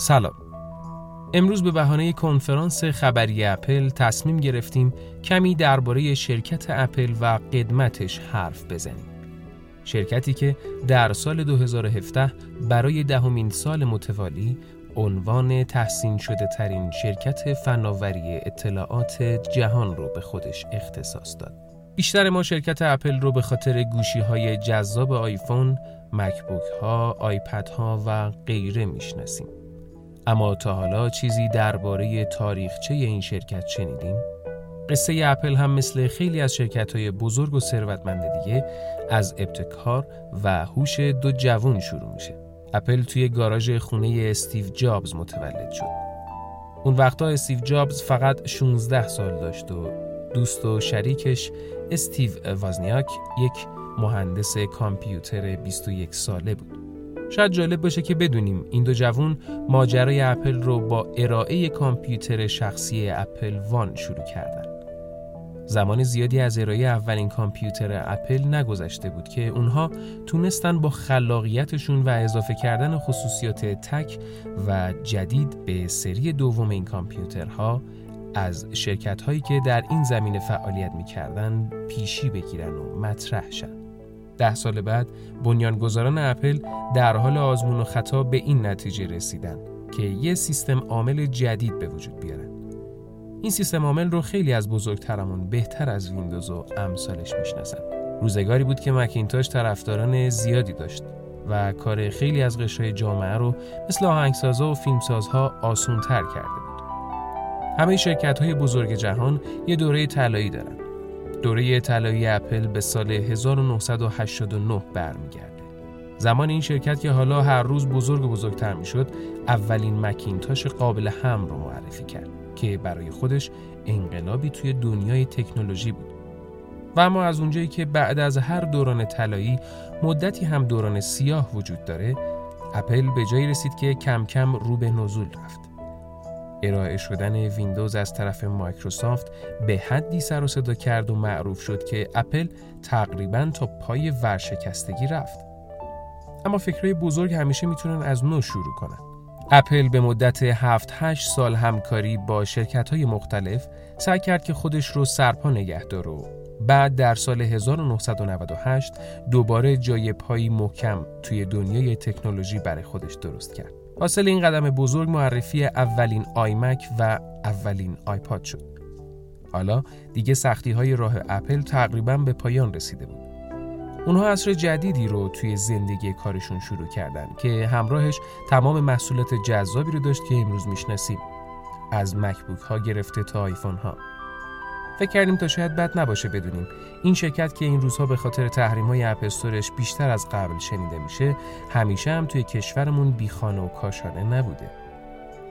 سلام امروز به بهانه کنفرانس خبری اپل تصمیم گرفتیم کمی درباره شرکت اپل و قدمتش حرف بزنیم شرکتی که در سال 2017 برای دهمین سال متوالی عنوان تحسین شده ترین شرکت فناوری اطلاعات جهان رو به خودش اختصاص داد. بیشتر ما شرکت اپل رو به خاطر گوشی های جذاب آیفون، مکبوک ها، آیپد ها و غیره می‌شناسیم. اما تا حالا چیزی درباره تاریخچه این شرکت شنیدیم؟ قصه اپل هم مثل خیلی از شرکت های بزرگ و ثروتمند دیگه از ابتکار و هوش دو جوان شروع میشه. اپل توی گاراژ خونه استیو جابز متولد شد. اون وقتا استیو جابز فقط 16 سال داشت و دوست و شریکش استیو وازنیاک یک مهندس کامپیوتر 21 ساله بود. شاید جالب باشه که بدونیم این دو جوون ماجرای اپل رو با ارائه کامپیوتر شخصی اپل وان شروع کردن. زمان زیادی از ارائه اولین کامپیوتر اپل نگذشته بود که اونها تونستن با خلاقیتشون و اضافه کردن خصوصیات تک و جدید به سری دوم این کامپیوترها از شرکت هایی که در این زمینه فعالیت می‌کردن پیشی بگیرن و مطرح شن. ده سال بعد بنیانگذاران اپل در حال آزمون و خطا به این نتیجه رسیدن که یه سیستم عامل جدید به وجود بیارن. این سیستم عامل رو خیلی از بزرگترمون بهتر از ویندوز و امثالش می‌شناسن. روزگاری بود که مکینتاش طرفداران زیادی داشت و کار خیلی از قشرهای جامعه رو مثل آهنگسازها و فیلمسازها آسونتر کرده بود. همه شرکت های بزرگ جهان یه دوره طلایی دارن. دوره طلایی اپل به سال 1989 برمیگرده. زمان این شرکت که حالا هر روز بزرگ و بزرگتر می‌شد، اولین مکینتاش قابل هم رو معرفی کرد. که برای خودش انقلابی توی دنیای تکنولوژی بود و اما از اونجایی که بعد از هر دوران طلایی مدتی هم دوران سیاه وجود داره اپل به جایی رسید که کم کم رو به نزول رفت ارائه شدن ویندوز از طرف مایکروسافت به حدی سر و صدا کرد و معروف شد که اپل تقریبا تا پای ورشکستگی رفت اما فکرهای بزرگ همیشه می‌تونن از نو شروع کنن اپل به مدت 7-8 سال همکاری با شرکت های مختلف سعی کرد که خودش رو سرپا نگه داره بعد در سال 1998 دوباره جای پایی محکم توی دنیای تکنولوژی برای خودش درست کرد. حاصل این قدم بزرگ معرفی اولین آیمک و اولین آیپاد شد. حالا دیگه سختی های راه اپل تقریبا به پایان رسیده بود. اونها عصر جدیدی رو توی زندگی کارشون شروع کردن که همراهش تمام محصولات جذابی رو داشت که امروز می‌شناسیم از مکبوک ها گرفته تا آیفون ها فکر کردیم تا شاید بد نباشه بدونیم این شرکت که این روزها به خاطر تحریم های اپستورش بیشتر از قبل شنیده میشه همیشه هم توی کشورمون بیخانه و کاشانه نبوده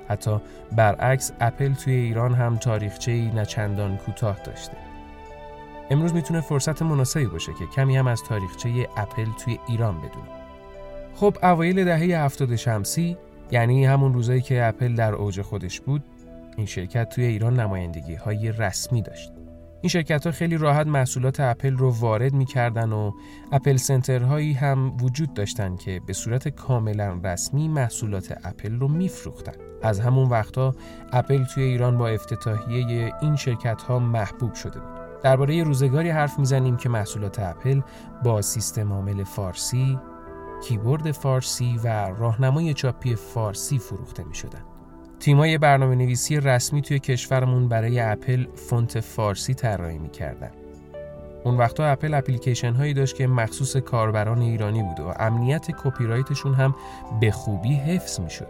حتی برعکس اپل توی ایران هم تاریخچه ای نچندان کوتاه داشته امروز می‌تونه فرصت مناسبی باشه که کمی هم از تاریخچه اپل توی ایران بدونیم. خب اوایل دهه هفتاد شمسی یعنی همون روزایی که اپل در اوج خودش بود این شرکت توی ایران نمایندگی های رسمی داشت. این شرکت ها خیلی راحت محصولات اپل رو وارد می‌کردن و اپل center هایی هم وجود داشتن که به صورت کاملا رسمی محصولات اپل رو میفروختن. از همون وقتا اپل توی ایران با افتتاحیه این شرکت ها محبوب شده بود. درباره روزگاری حرف می‌زنیم که محصولات اپل با سیستم عامل فارسی، کیبورد فارسی و راهنمای چاپی فارسی فروخته می شدن. تیمای برنامه نویسی رسمی توی کشورمون برای اپل فونت فارسی طراحی می‌کردن. اون وقتا اپل اپلیکیشن هایی داشت که مخصوص کاربران ایرانی بود و امنیت کپی رایتشون هم به خوبی حفظ می‌شد.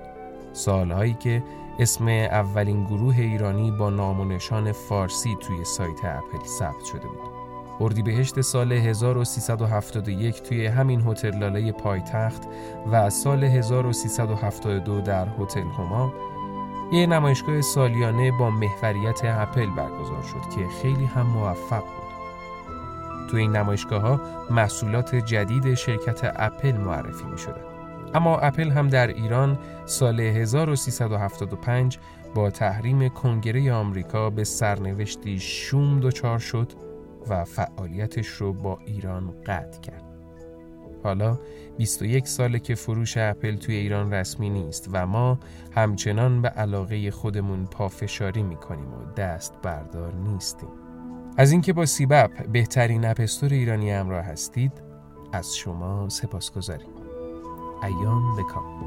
سالهایی که اسم اولین گروه ایرانی با نام و نشان فارسی توی سایت اپل ثبت شده بود. اردیبهشت سال 1371 توی همین هتل لاله پایتخت و سال 1372 در هتل هما یه نمایشگاه سالیانه با محوریت اپل برگزار شد که خیلی هم موفق بود. تو این نمایشگاه ها محصولات جدید شرکت اپل معرفی می شدن. اما اپل هم در ایران سال 1375 با تحریم کنگره آمریکا به سرنوشتی شوم دچار شد و فعالیتش رو با ایران قطع کرد. حالا 21 ساله که فروش اپل توی ایران رسمی نیست و ما همچنان به علاقه خودمون پافشاری می‌کنیم و دست بردار نیستیم. از اینکه با سیبپ بهترین اپستور ایرانی همراه هستید از شما سپاسگزاریم. ایام بکام.